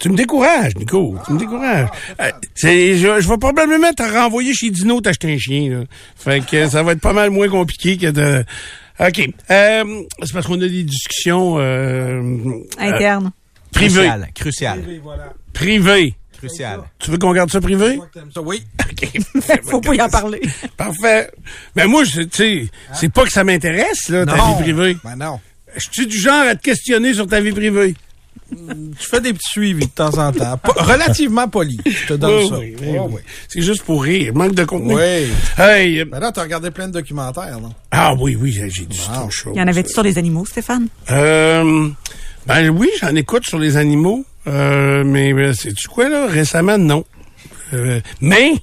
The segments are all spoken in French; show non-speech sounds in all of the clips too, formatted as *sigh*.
Tu me décourages, Nico. Tu me décourages. Euh, c'est, je, je vais probablement te renvoyer chez Dino t'acheter un chien. Là. Fait que ça va être pas mal moins compliqué que de... OK. Euh, c'est parce qu'on a des discussions... Euh, Interne. privées. Crucial. Crucial. Privées. Crucial. Tu veux qu'on garde ça privé? Oui. *laughs* OK. *laughs* Faut pas y en parler. Parfait. Mais moi, je- tu sais, c'est pas que ça m'intéresse, là, ta Non. vie privée. Ben non. Je suis du genre à te questionner sur ta vie privée. Je fais des petits suivis de temps en temps. Po- relativement poli. Je te donne Oui, ça. oui, oui, oui. C'est juste pour rire. Manque de contenu. Oui. Hey, Ben là, t'as regardé plein de documentaires, non? ah oui, oui, j'ai dit trop de choses. Il y en avait-tu sur les animaux, Stéphane? Euh, ben oui, j'en écoute sur les animaux. Euh, mais euh, sais-tu quoi, là? Récemment, non. Euh, mais...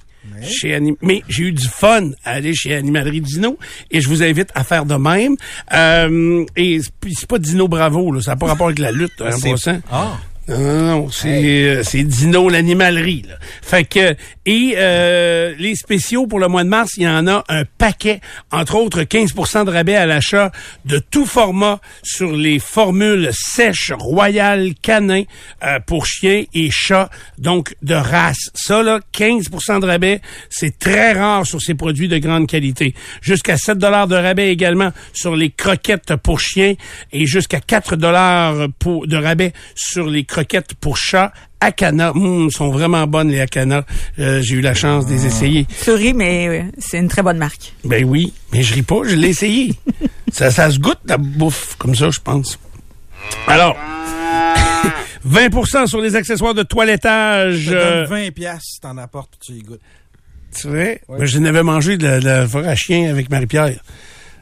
Chez Anim- mais j'ai eu du fun à aller chez Animalerie Dino et je vous invite à faire de même. Euh, et c'est- pas Dino Bravo, là, ça n'a pas rapport avec la lutte, hein, en C'est- passant. Ah. Non, non, non, c'est euh, c'est Dino l'animalerie. Là. Fait que et euh, les spéciaux pour le mois de mars, il y en a un paquet, entre autres 15% de rabais à l'achat de tout format sur les formules sèches royales canin euh, pour chiens et chats, donc de race. Ça là, 15% de rabais, c'est très rare sur ces produits de grande qualité. Jusqu'à 7 dollars de rabais également sur les croquettes pour chiens et jusqu'à 4 dollars de rabais sur les croquettes pour chats. Akana, Mmh, sont vraiment bonnes les Akana. Euh, J'ai eu la chance de les essayer. Tu ris, mais euh, c'est une très bonne marque. Ben oui, mais je ris pas, je l'ai essayé. *laughs* ça, ça se goûte la bouffe comme ça, je pense. Alors, *laughs* 20% sur les accessoires de toilettage. Je euh, donne 20 piastres si t'en apportes puis tu y goûtes. C'est vrai? Ben, je n'avais mangé de la, de la à chien avec Marie-Pierre.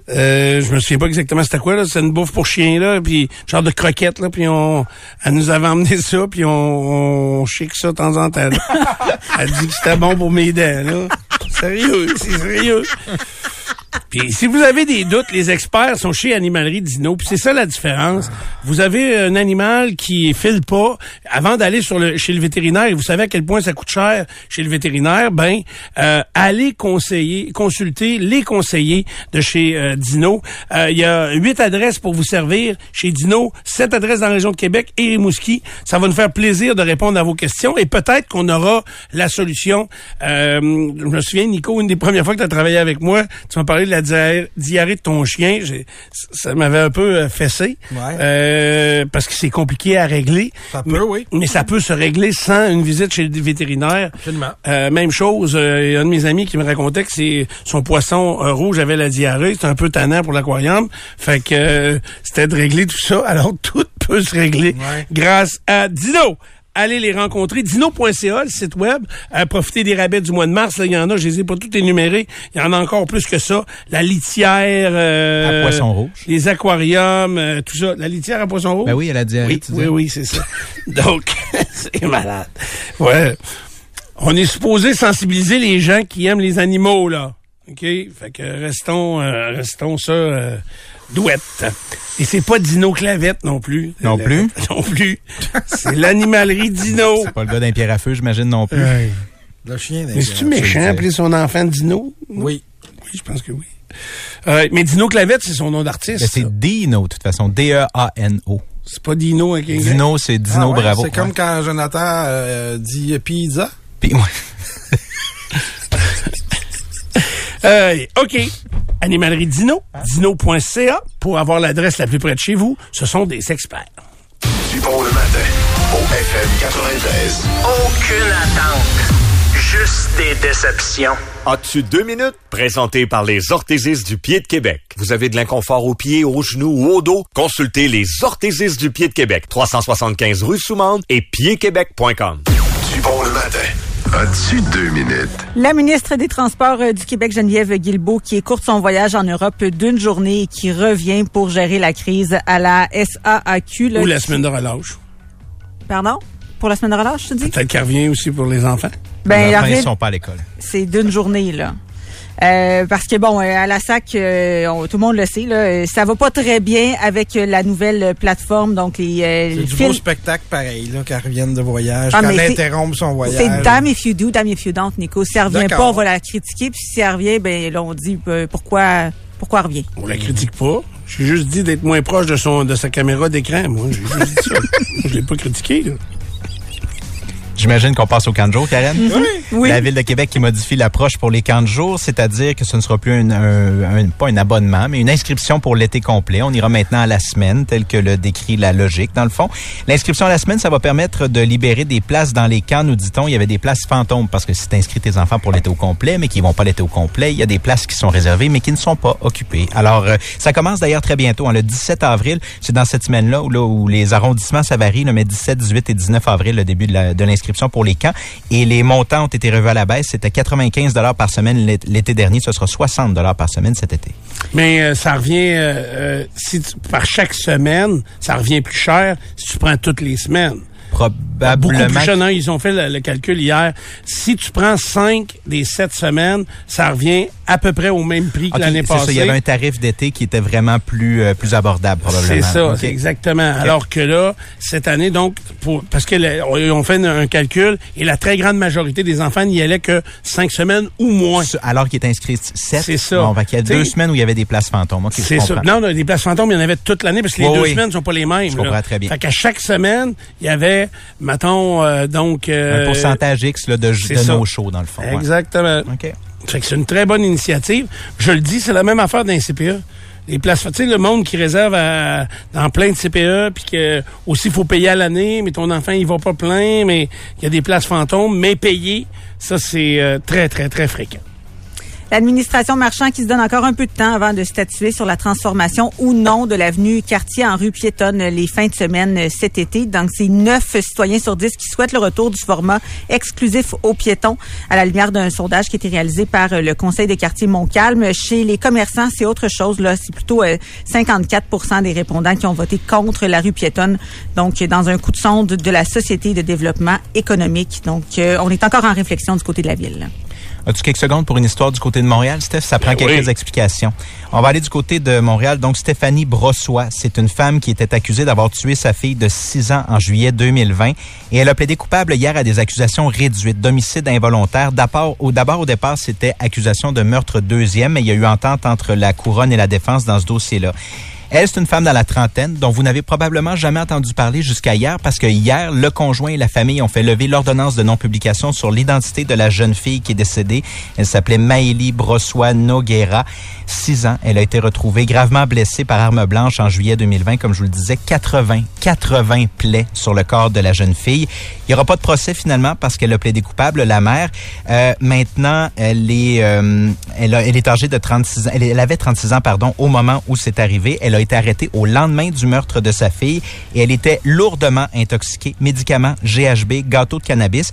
Euh, je me souviens pas exactement c'était quoi, là. C'est une bouffe pour chien, là, puis genre de croquettes, là, puis on, elle nous avait emmené ça, puis on, on chic ça de temps en temps. *laughs* elle dit que c'était bon pour mes dents, là. Sérieux, c'est sérieux. Puis si vous avez des doutes, les experts sont chez Animalerie Dino. Puis c'est ça la différence. Vous avez un animal qui file pas avant d'aller sur le chez le vétérinaire et vous savez à quel point ça coûte cher chez le vétérinaire. Ben euh, allez conseiller, consulter les conseillers de chez euh, Dino. Euh, Il y a huit adresses pour vous servir chez Dino, sept adresses dans la région de Québec et Rimouski. Ça va nous faire plaisir de répondre à vos questions et peut-être qu'on aura la solution. Euh, je me souviens, Nico, une des premières fois que tu as travaillé avec moi, tu m'as parlé de la dia- diarrhée de ton chien. J'ai- Ça m'avait un peu euh, fessé. Ouais. Euh, parce que c'est compliqué à régler. Ça peut, mais, oui. Mais ça peut se régler sans une visite chez le vétérinaire. Absolument. Euh, même chose, euh, il y a un de mes amis qui me racontait que c'est son poisson euh, rouge avait la diarrhée. C'était un peu tannant pour l'aquarium. Fait que euh, c'était de régler tout ça. Alors *laughs* tout peut se régler Ouais. grâce à Dino. Allez les rencontrer. Dino.ca, le site web. Euh, profitez des rabais du mois de mars. Là, il y en a, je les ai pas tous énumérés. Il y en a encore plus que ça. La litière. euh, À poisson rouge. Les aquariums, euh, tout ça. La litière à poisson rouge? Ben oui, elle a diarrhée, Oui, tu oui, dis. oui, c'est ça. *laughs* Donc, *laughs* c'est malade. Ouais. On est supposé sensibiliser les gens qui aiment les animaux, là. OK? Fait que restons, euh, restons ça euh, douette. Et c'est pas Dino Clavette non plus. Non plus? *laughs* Non plus. C'est l'animalerie Dino. C'est pas le gars d'un pierre à feu, j'imagine non plus. Ouais. Le chien Mais c'est-tu méchant appeler son enfant Dino? Oui. Oui, je pense que oui. Euh, mais Dino Clavette, c'est son nom d'artiste. C'est Dino, de toute façon. D-E-A-N-O. C'est pas Dino avec. Dino, c'est Dino Ah ouais, Bravo. C'est comme quand Jonathan euh, dit pizza. Puis, ouais. *laughs* Euh, OK. Animalerie Dino, dino.ca pour avoir l'adresse la plus près de chez vous. Ce sont des experts. Du bon le matin au FM 93. Aucune attente. Juste des déceptions. As-tu deux minutes? Présenté par les orthésistes du pied de Québec. Vous avez de l'inconfort aux pieds, aux genoux ou au dos? Consultez les orthésistes du pied de Québec. 375 rue Soumande et piedquebec.com. Du bon le matin. As-tu deux minutes? La ministre des Transports euh, du Québec, Geneviève Guilbeault, qui écourte son voyage en Europe d'une journée et qui revient pour gérer la crise à la SAAQ. là, Ou la qui- semaine de relâche. Pardon? Pour la semaine de relâche, je te dis? Peut-être qu'elle revient aussi pour les enfants. Ben, Les enfants, ils sont pas à l'école. c'est d'une journée, là. Euh, parce que bon, euh, à la SAC, euh, on- tout le monde le sait, là, euh, ça va pas très bien avec la nouvelle plateforme, donc les, euh, C'est les du beau spectacle pareil, là, qu'elle revienne de voyage, Ah, qu'elle interrompe son voyage. C'est damn if you do, damn if you don't, Nico. Si elle revient D'accord. pas, on va la critiquer, puis si elle revient, ben là, on dit euh, pourquoi pourquoi elle revient. On la critique pas. J'ai juste dit d'être moins proche de son de sa caméra d'écran. Moi, j'ai juste dit ça. Moi, *laughs* je l'ai pas critiqué. Là. J'imagine qu'on passe au camp de jour, Karen. Oui. La Ville de Québec qui modifie l'approche pour les camps de jour, c'est-à-dire que ce ne sera plus un, un- un- pas un abonnement, mais une inscription pour l'été complet. On ira maintenant à la semaine, tel que le décrit la logique, dans le fond. L'inscription à la semaine, ça va permettre de libérer des places dans les camps, nous dit-on. Il y avait des places fantômes, parce que si tu inscris tes enfants pour l'été au complet, mais qui vont pas l'été au complet, il y a des places qui sont réservées, mais qui ne sont pas occupées. Alors, euh, ça commence d'ailleurs très bientôt, hein, le 17 avril. C'est dans cette semaine-là où, là, où les arrondissements, ça varie, là, mais 17, 18 et 19 avril, le début de la- pour les camps. Et les montants ont été revus à la baisse. C'était 95 par semaine l'é- l'été dernier. Ce sera 60 par semaine cet été. Mais euh, ça revient, euh, euh, si tu- par chaque semaine, ça revient plus cher si tu prends toutes les semaines. Beaucoup Probablement. plus cher. Non, ils ont fait le, le calcul hier. Si tu prends cinq des sept semaines, ça revient à peu près au même prix que l'année ça. passée. Il y avait un tarif d'été qui était vraiment plus euh, plus abordable probablement. C'est ça, exactement. Alors que là, cette année, donc, pour, parce que le- on- fait un, un calcul et la très grande majorité des enfants n'y allaient que cinq semaines ou moins. Alors qu'il est inscrit 7. C'est ça. Bon, qu'il y a T'sais, deux semaines où il y avait des places fantômes. C'est ça. Non, non, des places fantômes, il y en avait toute l'année parce que les Oui, deux oui. semaines ne sont pas les mêmes. Je là. comprends très bien. Fait qu'à chaque semaine, il y avait, mettons, euh, donc... euh, Un pourcentage X là, de, de nos shows, dans le fond. ouais. Exactement. OK. C'est une très bonne initiative. Je le dis, c'est la même affaire d'un CPE. Les places, tu sais, le monde qui réserve à- dans plein de CPE, puis que aussi faut payer à l'année, mais ton enfant il va pas plein, mais il y a des places fantômes, mais payées, ça c'est euh, très très très fréquent. L'administration Marchand qui se donne encore un peu de temps avant de statuer sur la transformation ou non de l'avenue Cartier en rue piétonne les fins de semaine euh, cet été. Donc, c'est neuf citoyens sur dix qui souhaitent le retour du format exclusif aux piétons à la lumière d'un sondage qui a été réalisé par euh, le Conseil de quartier Montcalm. Chez les commerçants, c'est autre chose. Là, c'est plutôt euh, 54% des répondants qui ont voté contre la rue piétonne. Donc, dans un coup de sonde de la Société de développement économique. Donc, euh, on est encore en réflexion du côté de la ville. As-tu quelques secondes pour une histoire du côté de Montréal, Steph? Ça prend Ben quelques oui. explications. On va aller du côté de Montréal. Donc, Stéphanie Brossois, c'est une femme qui était accusée d'avoir tué sa fille de 6 ans en juillet 2020. Et elle a plaidé coupable hier à des accusations réduites d'homicide involontaire. D'abord, au, d'abord, au départ, c'était accusation de meurtre deuxième, mais il y a eu entente entre la couronne et la défense dans ce dossier-là. Elle, c'est une femme dans la trentaine dont vous n'avez probablement jamais entendu parler jusqu'à hier parce que hier, le conjoint et la famille ont fait lever l'ordonnance de non-publication sur l'identité de la jeune fille qui est décédée. Elle s'appelait Maëlie Brossois Noguera. Six ans. Elle a été retrouvée gravement blessée par arme blanche en juillet 2020. Comme je vous le disais, 80, 80 plaies sur le corps de la jeune fille. Il n'y aura pas de procès finalement parce qu'elle a plaidé coupable, la mère. Euh, maintenant, elle est, euh, elle, est âgée de 36 ans. Elle, elle avait 36 ans, pardon, au moment où c'est arrivé. Elle a arrêtée au lendemain du meurtre de sa fille et elle était lourdement intoxiquée. Médicaments, GHB, gâteau de cannabis.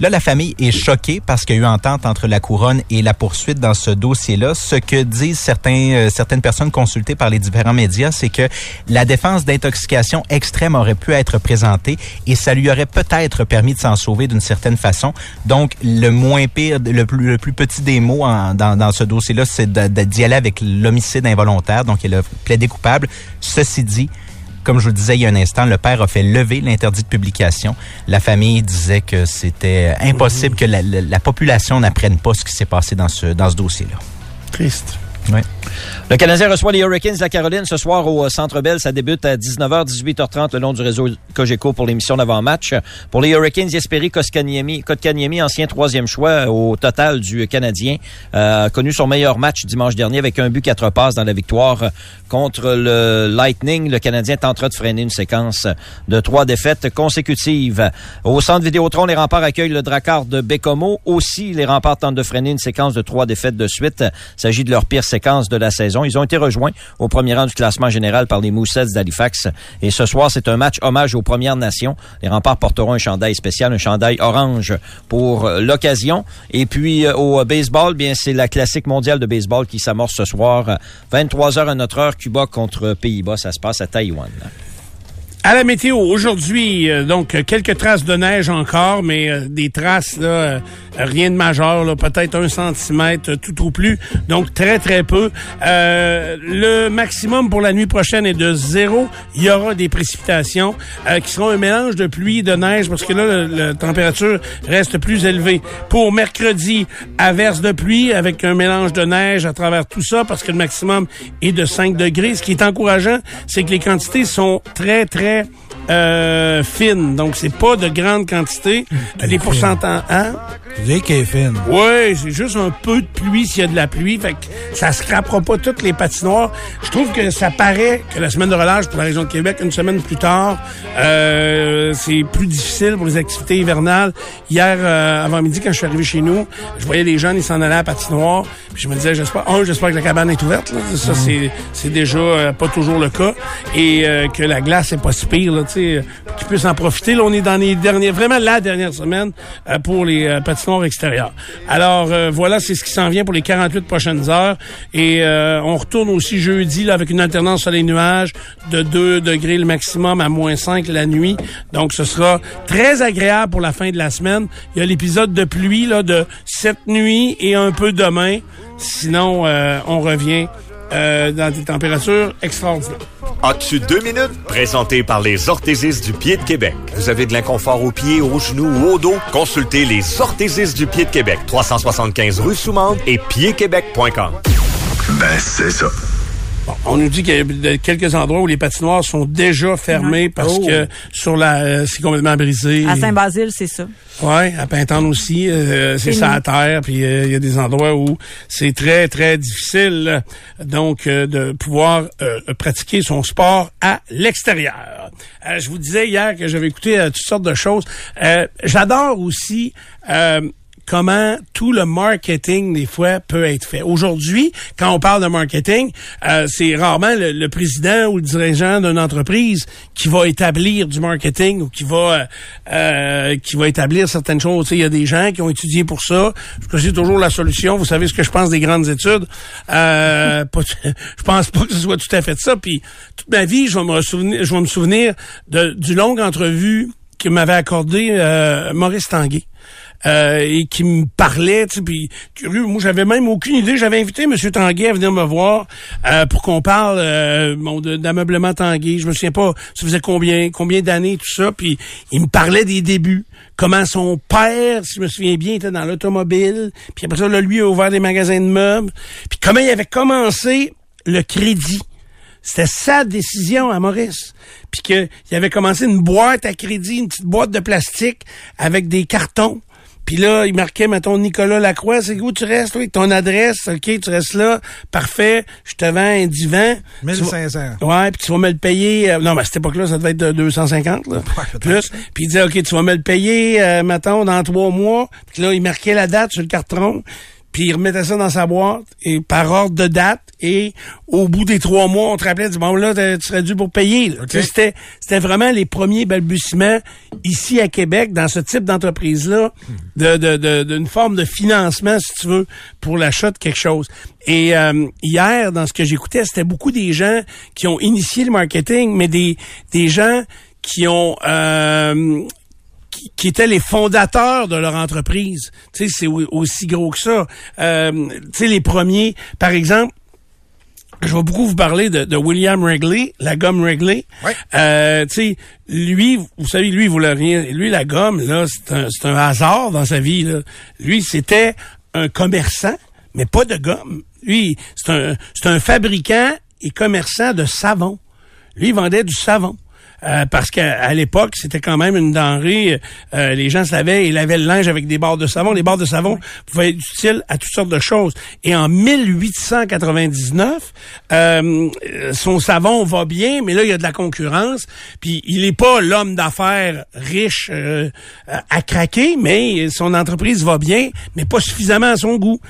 Là, la famille est choquée parce qu'il y a eu entente entre la couronne et la poursuite dans ce dossier-là. Ce que disent certains, euh, certaines personnes consultées par les différents médias, c'est que la défense d'intoxication extrême aurait pu être présentée et ça lui aurait peut-être permis de s'en sauver d'une certaine façon. Donc, le moins pire, le plus, le plus petit des mots en- dans, dans ce dossier-là, c'est d'y aller avec l'homicide involontaire. Donc, elle a plaidé coupable. Ceci dit, comme je vous le disais il y a un instant, le père a fait lever l'interdit de publication. La famille disait que c'était impossible que la, la- la population n'apprenne pas ce qui s'est passé dans ce, dans ce dossier-là. Triste. Le Canadien reçoit les Hurricanes de la Caroline ce soir au euh, Centre Bell. Ça débute à 19h, 18h30 le long du réseau Cogeco pour l'émission d'avant-match. Pour les Hurricanes, Jesperi Kotkaniemi, ancien troisième choix au total du Canadien, euh, a connu son meilleur match dimanche dernier avec un but, quatre passes dans la victoire euh, contre le Lightning. Le Canadien tentera de freiner une séquence de trois défaites consécutives. Au Centre Vidéotron, les remparts accueillent le Drakkar de Bécomo. Aussi, les remparts tentent de freiner une séquence de trois défaites de suite. Il s'agit de leur pire séquence de la saison. Ils ont été rejoints au premier rang du classement général par les Moussets d'Halifax. Et ce soir, c'est un match hommage aux Premières Nations. Les remparts porteront un chandail spécial, un chandail orange pour euh, l'occasion. Et puis euh, au baseball, bien c'est la classique mondiale de baseball qui s'amorce ce soir. 23 heures à notre heure, Cuba contre Pays-Bas. Ça se passe à Taïwan. À la météo, aujourd'hui, euh, donc quelques traces de neige encore, mais des traces, là, rien de majeur, là, peut-être un centimètre, euh, tout au plus, donc très très peu. Euh, le maximum pour la nuit prochaine est de zéro. Il y aura des précipitations euh, qui seront un mélange de pluie et de neige parce que là, le- la température reste plus élevée. Pour mercredi, averse de pluie avec un mélange de neige à travers tout ça parce que le maximum est de 5 degrés. Ce qui est encourageant, c'est que les quantités sont très très euh, fine. Donc, c'est pas de grande quantité. Les pourcentages... Hein? Tu dis qu'elle est fine. Oui, c'est juste un peu de pluie s'il y a de la pluie. Fait que ça scrapera pas toutes les patinoires. Je trouve que ça paraît que la semaine de relâche pour la région de Québec, une semaine plus tard, euh, c'est plus difficile pour les activités hivernales. Hier, euh, avant midi, quand je suis arrivé chez nous, je voyais les jeunes, ils s'en allaient à la patinoire. Puis je me disais, j'espère, un, j'espère que la cabane est ouverte. Là. Ça, c'est, c'est déjà euh, pas toujours le cas. Et euh, que la glace est pas si pire, là, tu sais, qu'ils puissent en profiter. Là, on est dans les derniers, vraiment la dernière semaine euh, pour les euh, patinoires extérieures. Alors, euh, voilà, c'est ce qui s'en vient pour les 48 prochaines heures. Et euh, on retourne aussi jeudi là, avec une alternance soleil-nuage de 2 degrés le maximum à moins 5 la nuit. Donc, ce sera très agréable pour la fin de la semaine. Il y a l'épisode de pluie là, de cette nuit et un peu demain. Sinon, euh, on revient euh, dans des températures extraordinaires. As-tu deux minutes? Présenté par les orthésistes du pied de Québec. Vous avez de l'inconfort aux pieds, aux genoux ou au dos? Consultez les orthésistes du pied de Québec. 375 rue Soumande et piedquebec.com. Ben, c'est ça. On nous dit qu'il y a quelques endroits où les patinoires sont déjà fermés parce Oh. que sur la euh, c'est complètement brisé. À Saint-Basile, c'est ça. Ouais, à Pintante aussi, euh, c'est ça à terre, puis euh, il y a des endroits où c'est très très difficile donc euh, de pouvoir euh, pratiquer son sport à l'extérieur. Je vous disais hier que j'avais écouté toutes sortes de choses. Euh, J'adore aussi euh, comment tout le marketing des fois peut être fait. Aujourd'hui, quand on parle de marketing, euh, c'est rarement le, le président ou le dirigeant d'une entreprise qui va établir du marketing ou qui va euh, euh, qui va établir certaines choses. Il y a des gens qui ont étudié pour ça. Je c'est toujours la solution. Vous savez ce que je pense des grandes études. Euh, *laughs* pas- je pense pas que ce soit tout à fait ça. Puis toute ma vie, je vais me souvenir, je vais me souvenir de, du longue entrevue que m'avait accordé euh, Maurice Tanguay. Euh, et qui me parlait, tu puis curieux, moi j'avais même aucune idée. J'avais invité M. Tanguay à venir me voir euh, pour qu'on parle euh, bon, d'ameublement Tanguay. Je me souviens pas, ça faisait combien, combien d'années tout ça. Puis il me parlait des débuts, comment son père, si je me souviens bien, était dans l'automobile. Puis après ça, là, lui a ouvert des magasins de meubles. Puis comment il avait commencé le crédit. C'était sa décision à Maurice. Puis qu'il avait commencé une boîte à crédit, une petite boîte de plastique avec des cartons. Puis là, il marquait, mettons, Nicolas Lacroix, c'est où tu restes, oui, ton adresse, OK, tu restes là, parfait, je te vends un divan. Tu vas- 1500. Ouais, puis tu vas me le payer. euh, non, mais à cette époque-là, ça devait être de 250, là. peut-être. plus. Puis il disait, OK, tu vas me le payer, euh, mettons, dans trois mois. Puis là, il marquait la date sur le carton. Puis il remettait ça dans sa boîte et par ordre de date. Et au bout des trois mois, on te rappelait, dit, bon, là, tu serais dû pour payer. là. C'était, c'était vraiment les premiers balbutiements ici à Québec, dans ce type d'entreprise-là, de, de, de- d'une forme de financement, si tu veux, pour l'achat de quelque chose. Et euh, hier, dans ce que j'écoutais, c'était beaucoup des gens qui ont initié le marketing, mais des, des gens qui ont euh, qui, qui étaient les fondateurs de leur entreprise. Tu sais, c'est au- aussi gros que ça. Euh, tu sais, les premiers, par exemple, je vais beaucoup vous parler de, de William Wrigley, la gomme Wrigley. Ouais. Euh, tu sais, lui, vous savez, lui, il voulait rien. Lui, la gomme, là, c'est un, c'est un hasard dans sa vie. Là. Lui, c'était un commerçant, mais pas de gomme. Lui, c'est un, c'est un fabricant et commerçant de savon. Lui, il vendait du savon. Euh, parce qu'à l'époque, c'était quand même une denrée. euh, les gens se lavaient et lavaient le linge avec des barres de savon. Les barres de savon pouvaient être utiles à toutes sortes de choses. Et en 1899, euh, son savon va bien, mais là, il y a de la concurrence. Puis il est pas l'homme d'affaires riche euh, à craquer, mais son entreprise va bien, mais pas suffisamment à son goût.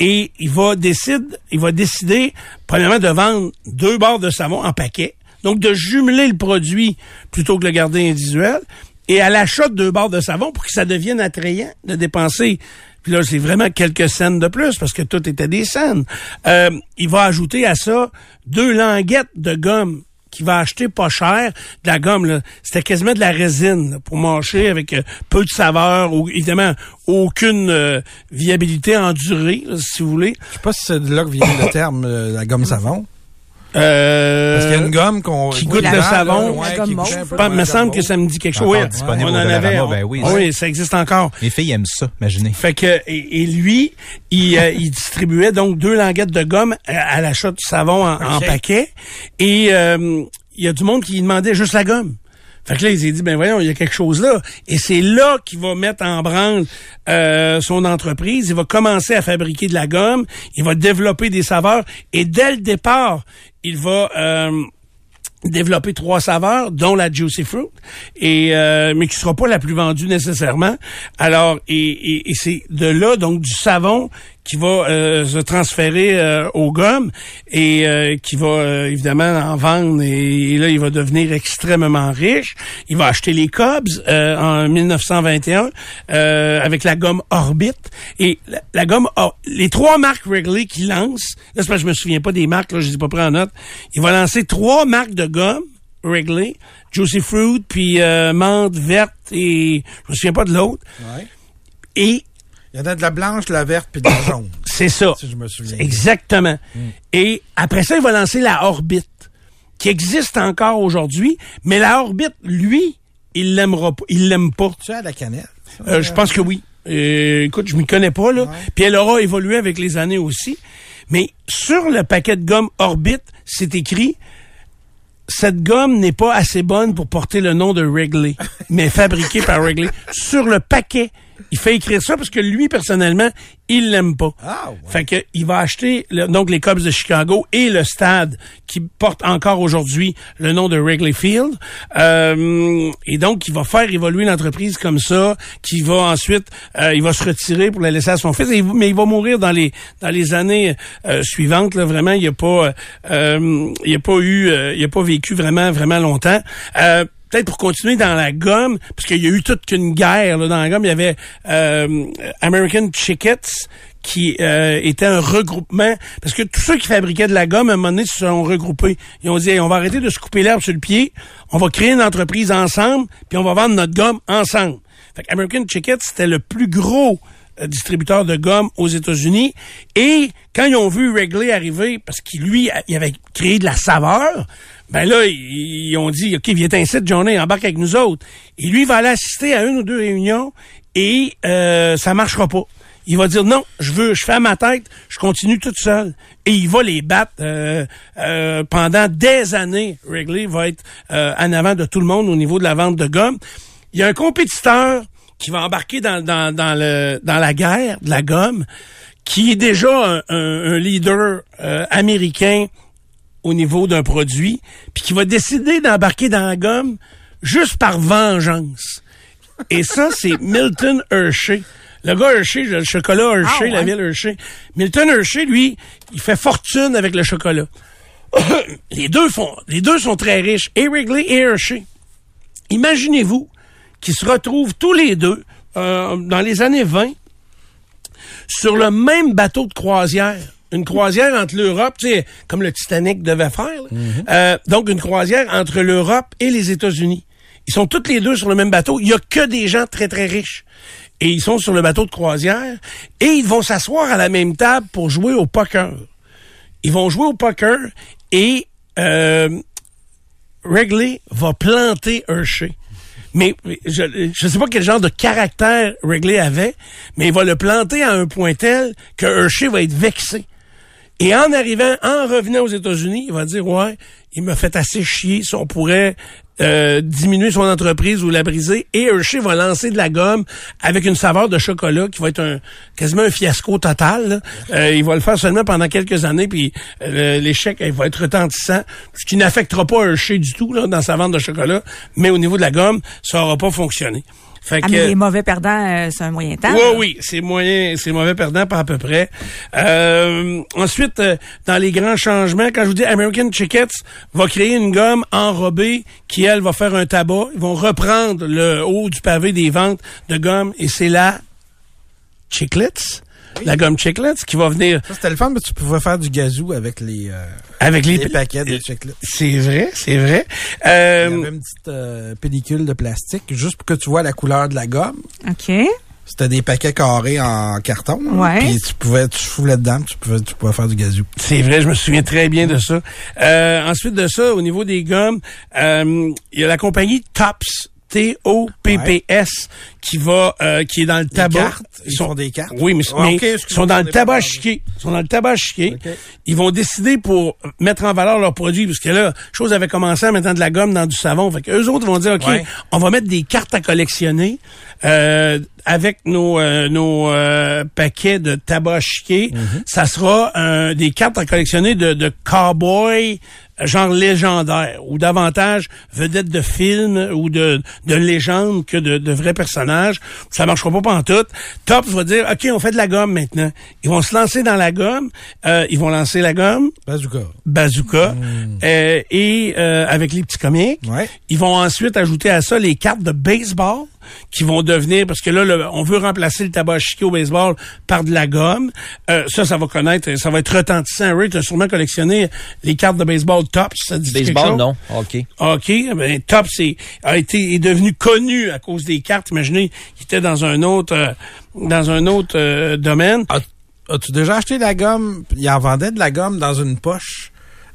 Et il va décider, il va décider, premièrement, de vendre deux barres de savon en paquet. Donc, de jumeler le produit plutôt que le garder individuel. Et à l'achat de deux barres de savon pour que ça devienne attrayant de dépenser. Puis là, c'est vraiment quelques scènes de plus parce que tout était des scènes. Euh, il va ajouter à ça deux languettes de gomme qu'il va acheter pas cher. De la gomme, c'était quasiment de la résine pour mâcher avec euh, peu de saveur, ou, évidemment aucune euh, viabilité en durée, là, si vous voulez. Je sais pas si c'est de là que vient le terme euh, la gomme savon. Euh, Parce qu'il y a une gomme qu'on qui goûte le là, savon. ouais, La gomme qui mauve. goûte un peu Pas- comme me semble que ça me dit quelque chose. Encore Oui, on en avait. on- ben oui. oui, ça existe encore. Les filles aiment ça, imaginez. Fait que et, et lui, il, euh, il distribuait donc deux languettes de gomme à, à l'achat du savon en, paquet. Et euh, il y a du monde qui demandait juste la gomme. Fait que là, il s'est dit, ben voyons, il y a quelque chose là. Et c'est là qu'il va mettre en branle euh, son entreprise. Il va commencer à fabriquer de la gomme. Il va développer des saveurs. Et dès le départ, il va... euh, développer trois saveurs, dont la Juicy Fruit, et euh, mais qui sera pas la plus vendue nécessairement. Alors, et, et, et c'est de là donc du savon qui va euh, se transférer euh, aux gommes et euh, qui va euh, évidemment en vendre et, et là il va devenir extrêmement riche. Il va acheter les Cubs euh, en 1921 euh, avec la gomme Orbit et la, la gomme Or- les trois marques Wrigley qu'il lance. Là c'est parce que je me souviens pas des marques là, je les ai pas pris en note. Il va lancer trois marques de gomme Wrigley, Juicy Fruit puis euh, menthe verte et je me souviens pas de l'autre. Ouais. Et Il y en a de la blanche, de la verte puis de la *coughs* jaune. c'est ça. Si je me souviens. Exactement. Et après ça, il va lancer la orbite, qui existe encore aujourd'hui, mais la orbite, lui, il l'aimera pas. Il l'aime pas. Tu as la cannelle? ça? Euh, je pense que oui. Euh, écoute, je m'y connais pas, là. Puis elle aura évolué avec les années aussi. Mais sur le paquet de gomme Orbit, c'est écrit cette gomme n'est pas assez bonne pour porter le nom de Wrigley, *laughs* mais fabriquée par Wrigley. Sur le paquet, il fait écrire ça parce que lui, personnellement, il l'aime pas. Ah, ouais. Fait que il va acheter le- donc les Cubs de Chicago et le stade qui porte encore aujourd'hui le nom de Wrigley Field. Euh, et donc, il va faire évoluer l'entreprise comme ça, qui va ensuite, euh, il va se retirer pour la laisser à son fils, et il- mais il va mourir dans les dans les années euh, suivantes. Là, vraiment, il a pas, euh, il a pas eu, euh, il a pas vécu vraiment vraiment longtemps. Peut-être pour continuer dans la gomme, parce qu'il y a eu toute une guerre là, dans la gomme. Il y avait euh, American Chickets qui euh, était un regroupement, parce que tous ceux qui fabriquaient de la gomme, à un moment donné, se sont regroupés. Ils ont dit, Hey, on va arrêter de se couper l'herbe sur le pied, on va créer une entreprise ensemble, puis on va vendre notre gomme ensemble. Fait que American Chickets, c'était le plus gros euh, distributeur de gomme aux États-Unis. Et quand ils ont vu Wrigley arriver, parce qu'il lui, il avait créé de la saveur, ben là, ils, ils ont dit, OK, viens ici, Johnny, embarque avec nous autres. Et lui, il va aller assister à une ou deux réunions et euh, ça marchera pas. Il va dire non, je veux, je fais à ma tête, je continue toute seule. Et il va les battre euh, euh, pendant des années. Wrigley va être euh, en avant de tout le monde au niveau de la vente de gomme. Il y a un compétiteur qui va embarquer dans, dans, dans, le, dans la guerre de la gomme, qui est déjà un, un- un leader euh, américain au niveau d'un produit, puis qui va décider d'embarquer dans la gomme juste par vengeance. Et ça, c'est *laughs* Milton Hershey. Le gars Hershey, le chocolat Hershey, la ville Hershey. Milton Hershey, lui, il fait fortune avec le chocolat. *coughs* les deux font, les deux sont très riches, et Wrigley et Hershey. Imaginez-vous qu'ils se retrouvent tous les deux euh, dans les années 20 sur le même bateau de croisière. Une croisière entre l'Europe, tu sais, comme le Titanic devait faire. là. Euh, donc, une croisière entre l'Europe et les États-Unis. Ils sont tous les deux sur le même bateau. Il y a que des gens très, très riches. Et ils sont sur le bateau de croisière. Et ils vont s'asseoir à la même table pour jouer au poker. Ils vont jouer au poker et euh, Wrigley va planter Hershey. Mais mais je ne sais pas quel genre de caractère Wrigley avait, mais il va le planter à un point tel que Hershey va être vexé. Et en arrivant, en revenant aux États-Unis, il va dire ouais, il m'a fait assez chier. Si on pourrait euh, diminuer son entreprise ou la briser, et Hershey va lancer de la gomme avec une saveur de chocolat qui va être un quasiment un fiasco total. Euh, il va le faire seulement pendant quelques années, puis euh, l'échec il va être retentissant, ce qui n'affectera pas Hershey du tout là, dans sa vente de chocolat, mais au niveau de la gomme, ça n'aura pas fonctionné. Fait Ah, que, mais les mauvais perdants, euh, c'est un moyen temps. oui, oui, c'est moyen, c'est mauvais perdant, pas à peu près. Euh, ensuite, euh, dans les grands changements, quand je vous dis American Chickets va créer une gomme enrobée qui, elle, va faire un tabac. Ils vont reprendre le haut du pavé des ventes de gomme et c'est la Chiclets, la gomme Chiclets qui va venir Ça, c'était le fun, mais tu pouvais faire du gazou avec les, euh, avec les... les paquets de chiclets. C'est vrai, c'est vrai. Il y Euh, avait une petite euh, pellicule de plastique, juste pour que tu vois la couleur de la gomme. OK. C'était des paquets carrés en carton. hein. Ouais. Puis tu pouvais, tu foulais dedans, puis tu pouvais, tu pouvais faire du gazou. C'est vrai, je me souviens très bien de ça. Euh, ensuite de ça, au niveau des gommes, euh, il y a la compagnie Tops. T-O-P-P-S, qui va euh, qui est dans le Des tabac. cartes? Ils font des cartes? Oui, mais, Ah, mais ils sont dans le tabac chiqué. Ils sont dans le tabac chiqué. Ils vont décider pour mettre en valeur leurs produits, parce que là, chose avait commencé à mettre de la gomme dans du savon. Fait que eux autres vont dire, OK, Ouais. on va mettre des cartes à collectionner euh, avec nos, euh, nos euh, paquets de tabac chiqué. Mm-hmm. Ça sera euh, des cartes à collectionner de, de cow-boy genre légendaire ou davantage vedette de film ou de, de légende que de, de vrais personnages. Ça marchera pas pantoute. Tops va dire, OK, on fait de la gomme maintenant. Ils vont se lancer dans la gomme. Euh, ils vont lancer la gomme, Bazooka. bazooka, euh, et euh, avec les petits comiques. Ouais. Ils vont ensuite ajouter à ça les cartes de baseball qui vont devenir, parce que là, le- on veut remplacer le tabac chiqué au baseball par de la gomme. Euh, ça, ça va connaître, ça va être retentissant. Ray, tu as sûrement collectionné les cartes de baseball Tops. Ça dit Baseball, non. OK. OK, ben Tops est, a été est devenu connu à cause des cartes. Imaginez, il était dans un autre euh, dans un autre euh, domaine. As- As-tu déjà acheté de la gomme? Il en vendait de la gomme dans une poche,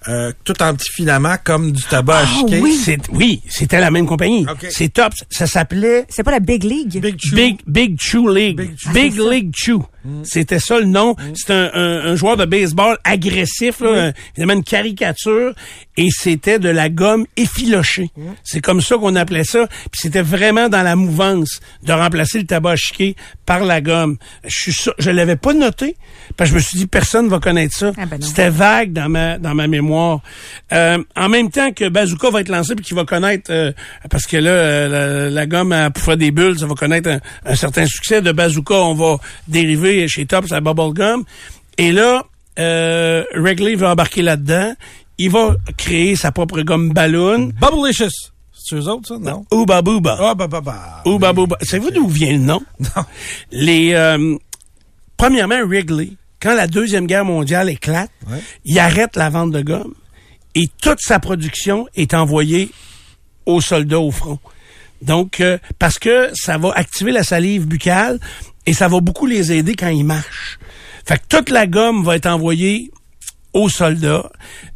euh, tout en petits filaments comme du tabac à chiquer. oui, c'est oui, c'était la même compagnie. C'est Tops. Ça s'appelait C'est pas la Big League? Big Chew. Big Big Chew League. Big Big. League Chew. C'était ça le nom. C'était un, un- un joueur de baseball agressif, là, un- évidemment une caricature, et c'était de la gomme effilochée. C'est comme ça qu'on appelait ça. Puis c'était vraiment dans la mouvance de remplacer le tabac chiqué par la gomme. Je suis je l'avais pas noté, parce que je me suis dit personne va connaître ça. Ah ben. C'était vague dans ma dans ma mémoire. Euh, en même temps que Bazooka va être lancé puis qu'il va connaître euh, parce que là euh, la, la gomme à pour faire des bulles, ça va connaître un, un certain succès de Bazooka, on va dériver chez Tops à Bubble Gum et là euh, Wrigley va embarquer là-dedans. Il va créer sa propre gomme ballon. Bubblicious. C'est eux autres, ça? Non. Ouba Booba. Ah, bah, bah, bah. Ouba Booba. Savez-vous d'où vient le nom? *laughs* Non. Les euh, premièrement Wrigley, quand la deuxième guerre mondiale éclate, Ouais. il arrête la vente de gomme et toute sa production est envoyée aux soldats au front. Donc euh, parce que ça va activer la salive buccale et ça va beaucoup les aider quand ils marchent. Fait que toute la gomme va être envoyée aux soldats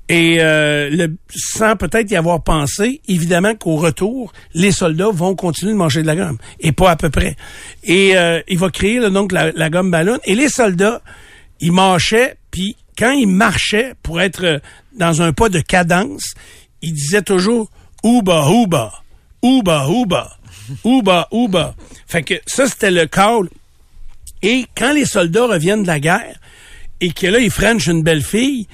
et euh, le, sans peut-être y avoir pensé, évidemment qu'au retour, les soldats vont continuer de manger de la gomme et pas à peu près. Et euh, il va créer là, donc la, gomme ballon et les soldats, ils marchaient puis quand ils marchaient pour être euh, dans un pas de cadence, ils disaient toujours ouba ouba ouba ouba ouba ouba. Fait que ça c'était le call. Et quand les soldats reviennent de la guerre, et que là, ils frenchent une belle fille,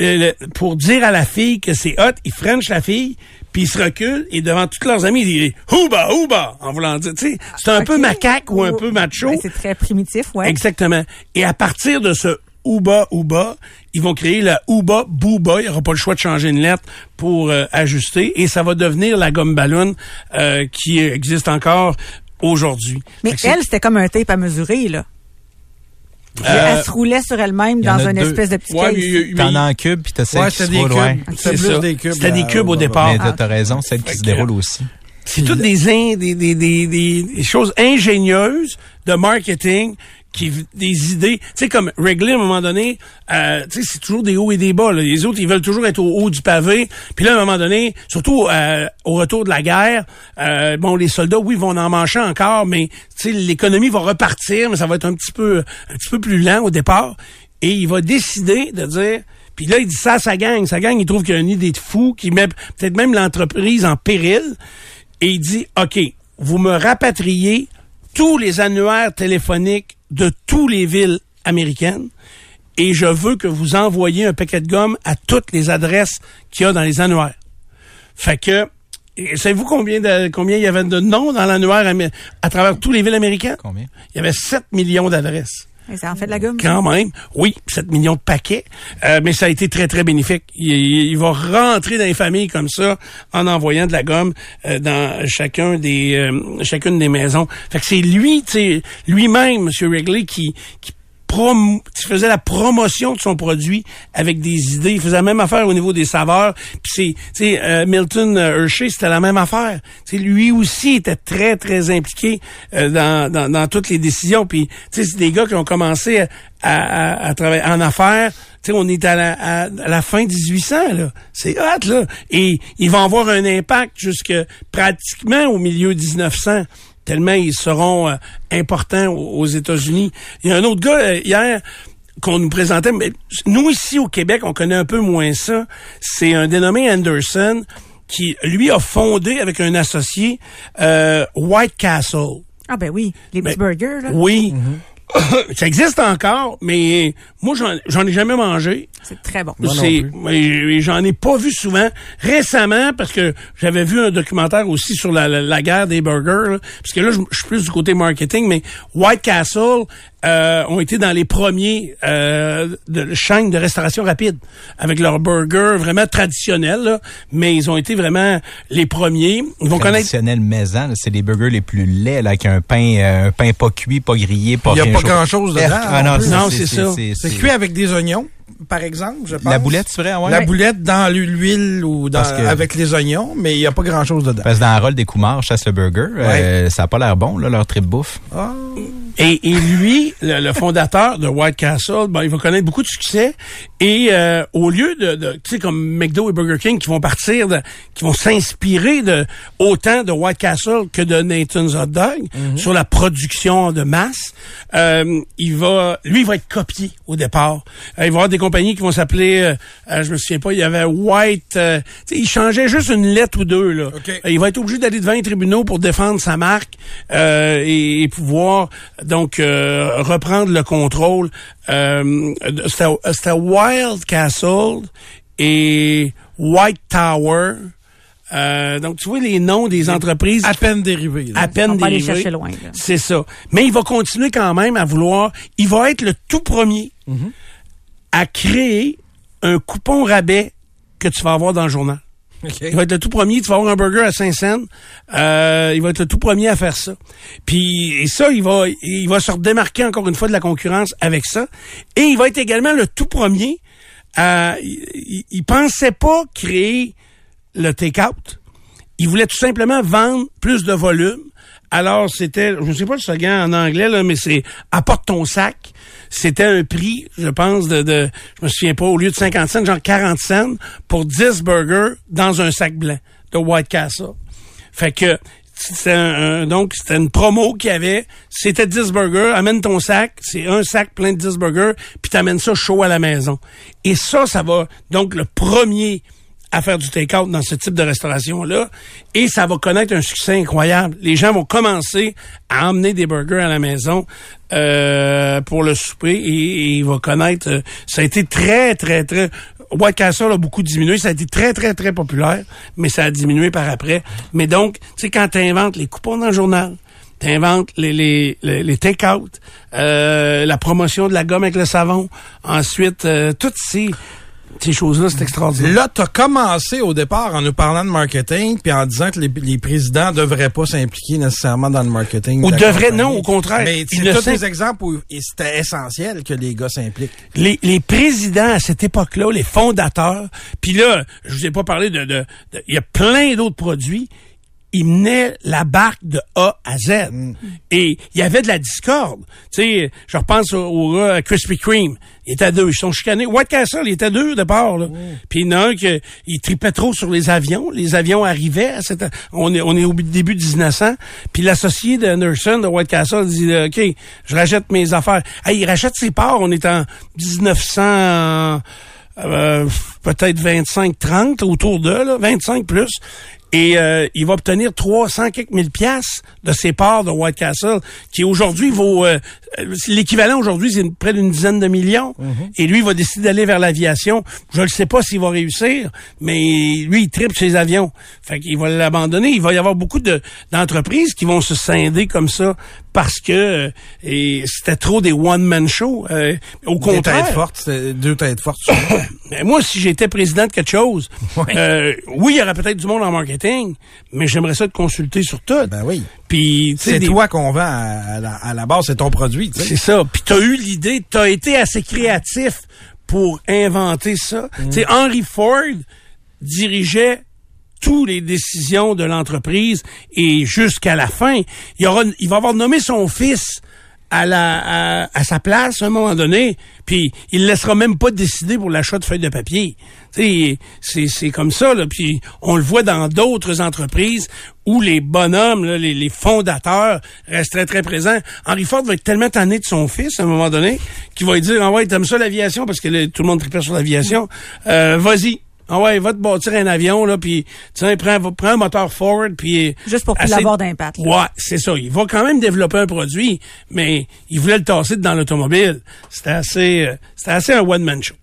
euh, le- pour dire à la fille que c'est hot, ils frenchent la fille, puis ils se reculent, et devant tous leurs amis, ils disent « Ouba, ouba », en voulant dire, tu sais, c'est un Ok. peu macaque ou un Oh, peu macho. ben, c'est très primitif, ouais. Exactement. Et à partir de ce Ouba Ouba, ils vont créer la Ouba Booba. Il n'y aura pas le choix de changer une lettre pour euh, ajuster. Et ça va devenir la gomme ballon euh, qui existe encore aujourd'hui. Mais elle, c'était comme un tape à mesurer, là. Euh, elle se roulait sur elle-même dans a une deux. espèce de petit ouais, mais T'en as un cube, puis t'as celle Ouais, qui se des roule, cubes. ouais. Plus des cubes. C'était des là, cubes au départ. Mais t'as- raison, celle qui se déroule aussi. C'est toutes des, in- des, des, des, des, des choses ingénieuses de marketing qui des idées, tu sais comme Wrigley à un moment donné, euh, tu sais c'est toujours des hauts et des bas. là. Les autres ils veulent toujours être au haut du pavé. Puis là à un moment donné, surtout euh, au retour de la guerre, euh, bon les soldats oui vont en manger encore, mais tu sais l'économie va repartir, mais ça va être un petit peu un petit peu plus lent au départ. Et il va décider de dire puis là, il dit ça à sa gang. Sa gang, il trouve qu'il y a une idée de fou qui met peut-être même l'entreprise en péril. Et il dit, OK, vous me rapatriez tous les annuaires téléphoniques de toutes les villes américaines et je veux que vous envoyiez un paquet de gomme à toutes les adresses qu'il y a dans les annuaires. Fait que, savez-vous combien de, combien il y avait de noms dans l'annuaire amé- à travers toutes les villes américaines? Combien? Il y avait 7 millions d'adresses. Ça en fait de la gomme. Quand même, oui, 7 millions de paquets, euh, mais ça a été très, très bénéfique. Il, va rentrer dans les familles comme ça en envoyant de la gomme euh, dans chacun des euh, chacune des maisons. Fait que c'est lui, lui-même, M. Wrigley, qui, qui prom- qui faisait la promotion de son produit avec des idées. Il faisait la même affaire au niveau des saveurs. Puis c'est, euh, Milton Hershey, c'était la même affaire. Tu sais, lui aussi était très, très impliqué euh, dans, dans, dans toutes les décisions. Puis, c'est des gars qui ont commencé à, à, à travailler en affaires. Tu sais, on est à la, à, à la fin 1800, là. C'est hot, là. Et il va avoir un impact jusque pratiquement au milieu 1900. Tellement ils seront euh, importants aux, aux États-Unis. Il y a un autre gars euh, hier qu'on nous présentait, mais nous ici au Québec, on connaît un peu moins ça. C'est un dénommé Anderson qui, lui, a fondé avec un associé euh, White Castle. Ah ben oui, les petits Ben, burgers, là. Oui. *coughs* ça existe encore, mais moi, j'en- j'en ai jamais mangé. C'est très bon. Moi non C'est, plus. mais j'en ai pas vu souvent. Récemment, parce que j'avais vu un documentaire aussi sur la, la- la guerre des burgers, là. parce que là, je suis plus du côté marketing, mais White Castle euh, ont été dans les premiers euh, de chaînes de restauration rapide avec leurs burgers vraiment traditionnels, là. mais ils ont été vraiment les premiers. Ils vont connaître Traditionnel maison, là, c'est les burgers les plus laids, là, avec un pain, euh, un pain pas cuit, pas grillé, pas Il y a rien pas chaud. grand-chose dedans, Ah, non. Non, c'est ça. C'est cuit avec des oignons, par exemple, je pense. La boulette, c'est vrai, ouais. La boulette dans l'huile ou dans, que- avec les oignons, mais il n'y a pas grand-chose dedans. Parce que dans la rôle des Coumars, chasse le burger, euh, ça a pas l'air bon, là, leur trip bouffe. Ah. Et, et lui, le, le fondateur de White Castle, ben, il va connaître beaucoup de succès. Et euh, au lieu de, de tu sais, comme McDo et Burger King qui vont partir, de, qui vont s'inspirer de autant de White Castle que de Nathan's Hot Dog sur la production de masse, euh, il va, lui, il va être copié au départ. Euh, il va avoir des compagnies qui vont s'appeler, euh, euh, je me souviens pas, il y avait White, euh, il changeait juste une lettre ou deux là. Euh, il va être obligé d'aller devant les tribunaux pour défendre sa marque euh, et, et pouvoir donc euh, reprendre le contrôle. Euh, C'était Wild Castle et White Tower. Euh, donc tu vois les noms des entreprises À peine dérivé. là. à peine On va aller dérivées. chercher loin. C'est ça. Mais il va continuer quand même à vouloir. Il va être le tout premier à créer un coupon rabais que tu vas avoir dans le journal. Il va être le tout premier. Tu vas avoir un burger à 5 cents. Euh, il va être le tout premier à faire ça. Puis et ça, il va, il va se redémarquer encore une fois de la concurrence avec ça. Et il va être également le tout premier. À, il, il- il pensait pas créer le take-out. Il voulait tout simplement vendre plus de volume. Alors, c'était, je ne sais pas le slogan en anglais, là, mais c'est apporte ton sac. C'était un prix, je pense, de, de, je me souviens pas, au lieu de 50 cents, genre 40 cents pour 10 burgers dans un sac blanc de White Castle. Fait que, c'était un- donc, c'était une promo qu'il y avait. C'était 10 burgers, amène ton sac, c'est un sac plein de 10 burgers, puis t'amènes ça chaud à la maison. Et ça, ça va, donc, le premier à faire du take-out dans ce type de restauration-là. Et ça va connaître un succès incroyable. Les gens vont commencer à emmener des burgers à la maison euh, pour le souper et, il va connaître... euh, ça a été très, très, très... White a beaucoup diminué. Ça a été très, très, très populaire, mais ça a diminué par après. Mais donc, tu sais, quand tu inventes les coupons dans le journal, T'inventes les, les, les, les take-out, euh, la promotion de la gomme avec le savon. Ensuite, euh, toutes ces, ces choses-là, c'est extraordinaire. Là, tu as commencé au départ en nous parlant de marketing, puis en disant que les, les présidents devraient pas s'impliquer nécessairement dans le marketing. Ou de devraient, non, au contraire. Mais c'est tous des exemples où c'était essentiel que les gars s'impliquent. les, les présidents à cette époque-là, les fondateurs, puis là, je vous ai pas parlé de... de- de- Il y a plein d'autres produits. Ils menaient la barque de A à Z. Et il y avait de la discorde. Tu sais, je repense au, à Krispy Kreme. Il était à deux. Ils sont chicanés. White Castle, il était à deux au départ. Là. Puis il y en a un qui il tripait trop sur les avions. Les avions arrivaient. À cette, on, est, on est au début de 1900. Puis l'associé d'Anderson de White Castle dit, euh, OK, je rachète mes affaires. Hey, il rachète ses parts. On est en 1900... Euh, peut-être 25-30 autour de là, 25 plus. Et euh, il va obtenir 300 quelques mille piastres de ses parts de White Castle, qui aujourd'hui vaut... euh, euh, L'équivalent aujourd'hui, c'est près d'une dizaine de millions. Et lui, il va décider d'aller vers l'aviation. Je ne sais pas s'il va réussir, mais lui, il tripe ses avions. Fait qu'il va l'abandonner. Il va y avoir beaucoup de- d'entreprises qui vont se scinder comme ça parce que euh, et c'était trop des one-man shows. Euh, au Des contraire, têtes fortes, deux têtes fortes. *coughs* moi, si j'étais président de quelque chose, euh, oui, il y aurait peut-être du monde en marketing, mais j'aimerais ça te consulter sur tout. ben oui. Puis, C'est des- toi qu'on vend à, à la, à la base, c'est ton produit. C'est ça. Puis t'as eu l'idée, t'as été assez créatif pour inventer ça. Tu sais, Henry Ford dirigeait toutes les décisions de l'entreprise et jusqu'à la fin, il, aura, il va avoir nommé son fils à, la, à, sa place à un moment donné, puis il laissera même pas décider pour l'achat de feuilles de papier. C'est, c'est comme ça, là. Puis on le voit dans d'autres entreprises où les bonhommes, là, les, fondateurs restent très, très présents. Henry Ford va être tellement tanné de son fils à un moment donné qu'il va lui dire, ah ouais, t'aimes ça l'aviation, parce que tout le monde tripait sur l'aviation. Euh, vas-y, ah ouais, va te bâtir un avion, là, puis tiens, prends, va- prends un moteur Ford, puis... Juste pour plus l'avoir d'impact. là. Ouais, c'est ça. Il va quand même développer un produit, mais il voulait le tasser dans l'automobile. C'était assez, euh, c'était assez un one-man show.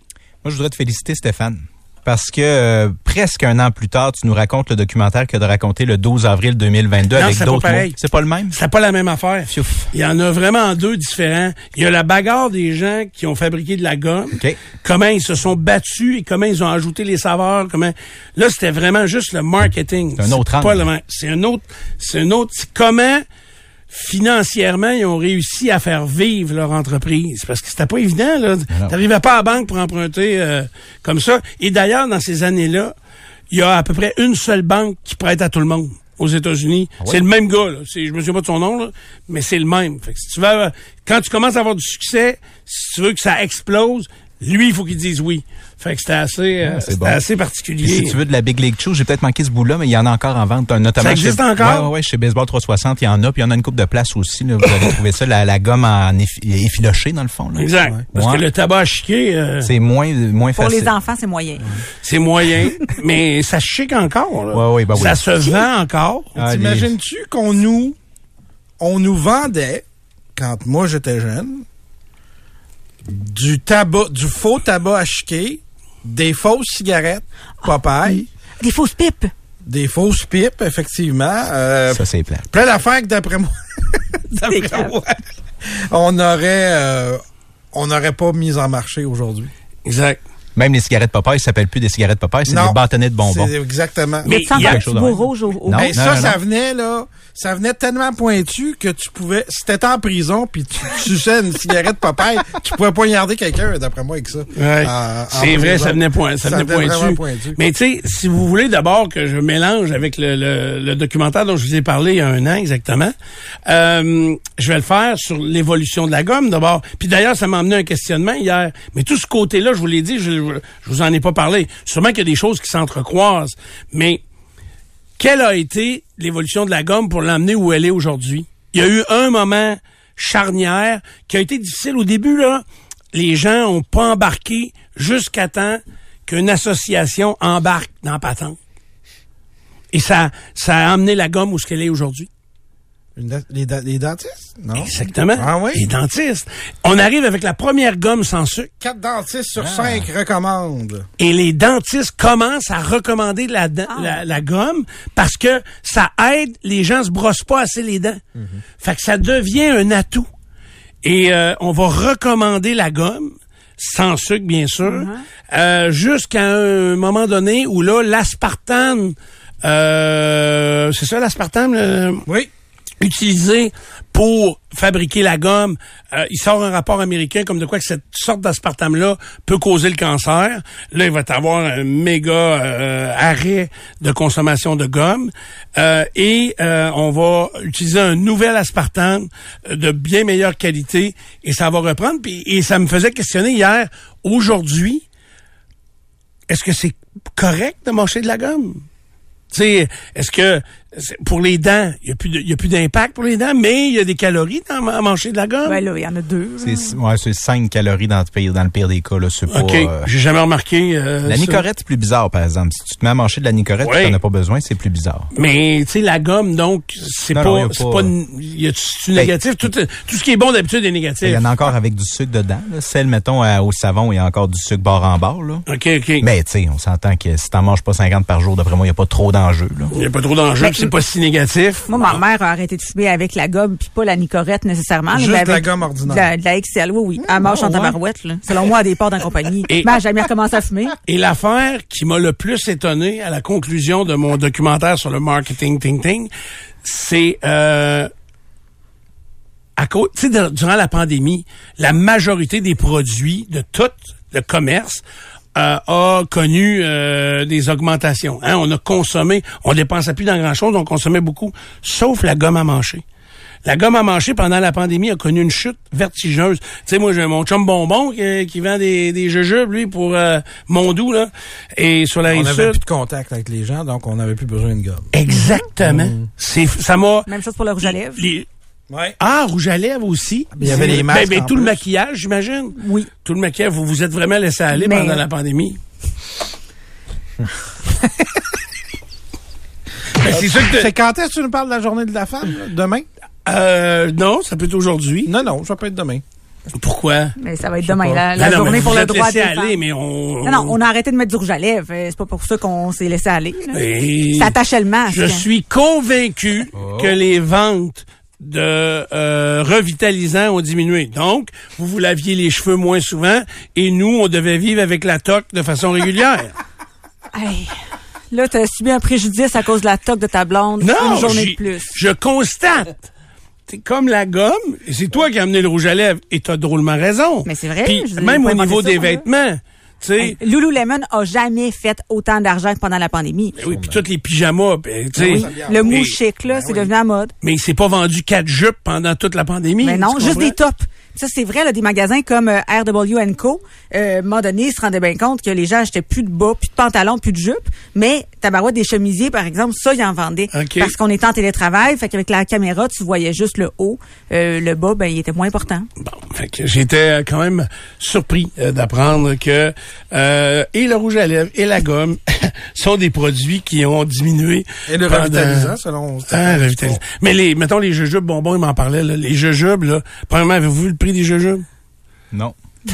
Moi, je voudrais te féliciter, Stéphane. Parce que euh, presque un an plus tard, tu nous racontes le documentaire que de raconter le 12 avril 2022 Non, avec c'est pas d'autres. C'est pas le même? C'était pas la même affaire. Fiouf. Il y en a vraiment deux différents. Il y a la bagarre des gens qui ont fabriqué de la gomme. OK. Comment ils se sont battus et comment ils ont ajouté les saveurs. Comment là c'était vraiment juste le marketing. C'est un autre pas angle. le même. C'est un autre. C'est un autre. c'est comment financièrement ils ont réussi à faire vivre leur entreprise parce que c'était pas évident là. T'arrivais pas à la banque pour emprunter euh, comme ça. Et d'ailleurs dans ces années-là, il y a à peu près une seule banque qui prête à tout le monde aux États-Unis. C'est le même gars, là. C'est- Je me souviens pas de son nom, là, mais c'est le même. Fait que si tu veux, quand tu commences à avoir du succès, si tu veux que ça explose, lui, il faut qu'il dise oui. Fait que c'était assez, euh, Ah, c'est c'était bon. assez Puis particulier. si tu veux de la Big League Chew, j'ai peut-être manqué ce bout-là, mais il y en a encore en vente, notamment Ça existe chez, encore? Ouais, ouais, ouais, chez Baseball 360, il y en a, puis il y en a une coupe de place aussi. Là, vous allez trouver ça, la, la gomme en effi- effiloché dans le fond. Là. Exact. Parce Ouais. que le tabac à chiquer, euh, C'est moins, moins Pour facile. les enfants, c'est moyen. c'est moyen, *laughs* mais ça chic encore. Là. Ouais, ouais, bah oui. Ça se vend encore. Ah, les- T'imagines-tu qu'on nous, on nous vendait, quand moi j'étais jeune, du tabac, du faux tabac à chiquer, des fausses cigarettes, Popeye, Des fausses pipes. des fausses pipes, effectivement. euh, Ça, c'est plat. plein d'affaires que d'après moi, *laughs* moi, on aurait, euh, on n'aurait pas mis en marché aujourd'hui. Exact. Même les cigarettes Popeye, ça s'appelle plus des cigarettes Popeye, c'est des bâtonnets de bonbons. Exactement. Mais tu sens pas bout rouge au, au Non. bout. Ça, non, ça venait, là, ça venait tellement pointu que tu pouvais, si t'étais en prison puis tu suçais une cigarette Popeye, *laughs* tu pouvais poignarder quelqu'un, d'après moi, avec ça. Ouais. En c'est vrai, prison. ça venait, point, ça Ça venait pointu. Mais tu sais, si vous voulez d'abord que je mélange avec le, le- le documentaire dont je vous ai parlé il y a un an exactement, euh, je vais le faire sur l'évolution de la gomme d'abord. Puis d'ailleurs, ça m'a amené un questionnement hier. Mais tout ce côté-là, je vous l'ai dit, je, je vous en ai pas parlé. Sûrement qu'il y a des choses qui s'entrecroisent. Mais quelle a été l'évolution de la gomme pour l'amener où elle est aujourd'hui? Il y a eu un moment charnière qui a été difficile au début, là. Les gens ont pas embarqué jusqu'à temps qu'une association embarque dans patente. Et ça, ça a amené la gomme où ce qu'elle est aujourd'hui. Une les, da- les dentistes? Non? Exactement. Ah oui? Les dentistes. On arrive avec la première gomme sans sucre Quatre dentistes sur cinq recommandent. et les dentistes commencent à recommander la, dent- la, la gomme parce que ça aide, les gens se brossent pas assez les dents. Fait que ça devient un atout. Et euh, on va recommander la gomme, sans sucre bien sûr, euh, jusqu'à un moment donné où là, l'aspartame, euh, c'est ça l'aspartame? Oui. Utilisé pour fabriquer la gomme. Euh, il sort un rapport américain comme de quoi que cette sorte d'aspartame-là peut causer le cancer. Là, il va y avoir un méga euh, arrêt de consommation de gomme. Euh, et euh, on va utiliser un nouvel aspartame de bien meilleure qualité et ça va reprendre. Puis, et ça me faisait questionner hier, aujourd'hui, est-ce que c'est correct de manger de la gomme? Tu sais, est-ce que pour les dents, il y a plus de- il y a plus d'impact pour les dents, mais il y a des calories dans, à manger de la gomme? Ben là, il y en a deux. C'est ouais, c'est 5 calories dans le pire, dans le pire des cas. Là. C'est pas, OK, euh, j'ai jamais remarqué euh, La ça. nicorette, c'est plus bizarre, par exemple. Si tu te mets à manger de la nicorette, Ouais. tu n'en as pas besoin, c'est plus bizarre. Mais tu sais la gomme donc c'est pas non, y a c'est pas- pas n- y a tu Ben, négatif? Tout tout ce qui est bon d'habitude est Il négatif. y en a encore avec du sucre dedans. Là. Celle, mettons, à- au savon, il y a encore du sucre bord en bord. Là. OK, OK. Mais tu sais, on s'entend que si t'en manges pas 50 par jour, d'après moi, il n'y a pas trop d'enjeux. là. il y a pas trop d'enjeux, Ben, c'est pas si négatif. Moi, ma mère a arrêté de fumer avec la gomme, puis pas la nicorette nécessairement. Juste mais de la gomme ordinaire. De la, de la XL, oui, oui. Elle marche ah, en tabarouette, là. Selon moi, à des ports en compagnie. Et- Mais jamais recommencé à fumer. Et l'affaire qui m'a le plus étonné à la conclusion de mon documentaire sur le marketing ting ting, c'est euh, à cause, tu sais, durant la pandémie, la majorité des produits de tout le commerce euh, a connu euh, des augmentations. Hein? On a consommé, on dépensait plus dans grand chose, on consommait beaucoup, sauf la gomme à manger. La gomme à mâcher pendant la pandémie a connu une chute vertigineuse. Tu sais, moi, j'ai mon chum Bonbon qui, qui vend des, des jujubes, lui, pour euh, Mondou, là. Et sur la On n'avait sud. plus de contact avec les gens, donc on n'avait plus besoin de gomme. Exactement. C'est, ça m'a... Même chose pour le rouge à lèvres. les- Ouais. Ah, rouge à lèvres aussi. Il y avait les Ben, masques ben, en tout le maquillage, j'imagine. Oui. Tout le maquillage, vous vous êtes vraiment laissé aller Mais- pendant la pandémie. *laughs* Ben, c'est sûr que... C'est quand est-ce que tu nous parles de la journée de la femme? là? Demain? Euh, non, ça peut être aujourd'hui. Non, non, ça peut être demain. Pourquoi? Mais ça va être demain, la, Ben la non, journée pour le droit laissé aller, mais on... Non, non, on a arrêté de mettre du rouge à lèvres. Euh, C'est pas pour ça qu'on s'est laissé aller. Ça attachait le masque. Je suis convaincu Oh. que les ventes de euh, revitalisants ont diminué. Donc, vous vous laviez les cheveux moins souvent et nous, on devait vivre avec la toque de façon régulière. *laughs* Hey, là, t'as subi un préjudice à cause de la toque de ta blonde. non, Une journée de plus. je constate. C'est comme la gomme, c'est toi qui as amené le rouge à lèvres, et t'as drôlement raison. Mais c'est vrai, je même au niveau des ça, là. Vêtements, tu sais, Hey, Lululemon a jamais fait autant d'argent que pendant la pandémie. oui, puis tous les pyjamas, ben, tu sais. Oui, le mou Mais- chic, là, c'est devenu à mode. Mais il s'est pas vendu quatre jupes pendant toute la pandémie. Mais non, juste des tops. Ça, c'est vrai, là, des magasins comme euh, RW Co. Euh, à un moment donné, ils se rendaient bien compte que les gens achetaient plus de bas, plus de pantalons, plus de jupes. Mais tabarouette des chemisiers, par exemple, ça, ils en vendaient. Parce qu'on était en télétravail, fait qu'avec la caméra, tu voyais juste le haut. Euh, le bas, ben, il était moins important. Bon, fait que j'étais quand même surpris euh, d'apprendre que euh, et le rouge à lèvres et la gomme *laughs* sont des produits qui ont diminué. Et le pendant- revitalisant, selon... Ah, revitalisant. Mais les, mettons les jujubes bonbons, il m'en parlait, là, les jujubes, là. Premièrement, avez-vous vu le prix des jujubes? Non. *laughs*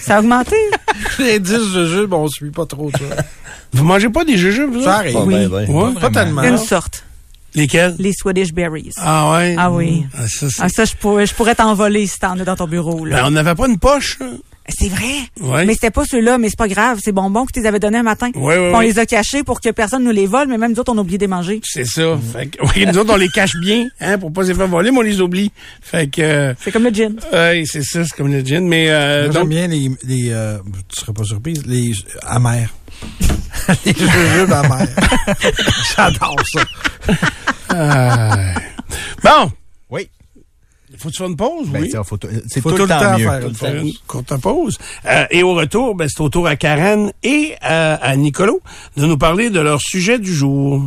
Ça a augmenté? *laughs* Les 10 jujubes, on suit pas trop ça. Vous mangez pas des jujubes, vous? Ça arrive. Pas Oui. ben, ben. Ouais. Pas tellement. Une sorte. Lesquels? Les Swedish Berries. Ah ouais? Ah oui. Ah, ça, c'est- Ah, ça, je pourrais, je pourrais t'envoler si t'en as dans ton bureau, là. Ben, on n'avait pas une poche, là. C'est vrai? Ouais. Mais c'était pas ceux-là, mais c'est pas grave. C'est bonbons que tu les avais donnés un matin. Ouais, ouais, on ouais. les a cachés pour que personne nous les vole, mais même nous autres, on a oublié de les manger. C'est ça. Fait que, oui, nous autres, on les cache bien, hein, pour pas se faire voler, mais on les oublie. Fait que, euh, C'est comme le gin. ouais, c'est ça, c'est comme le gin. Mais, euh, J'aime bien les, les euh, tu serais pas surprise, les amers. *laughs* les jujubes amers. *laughs* J'adore ça. euh, bon. Oui. Faut-tu faire une pause, Ben, oui? c'est faut- c'est Faut tout, le temps, mieux. faire une courte pause. Euh, et au retour, ben, c'est au tour à Karen et à, à Nicolo de nous parler de leur sujet du jour.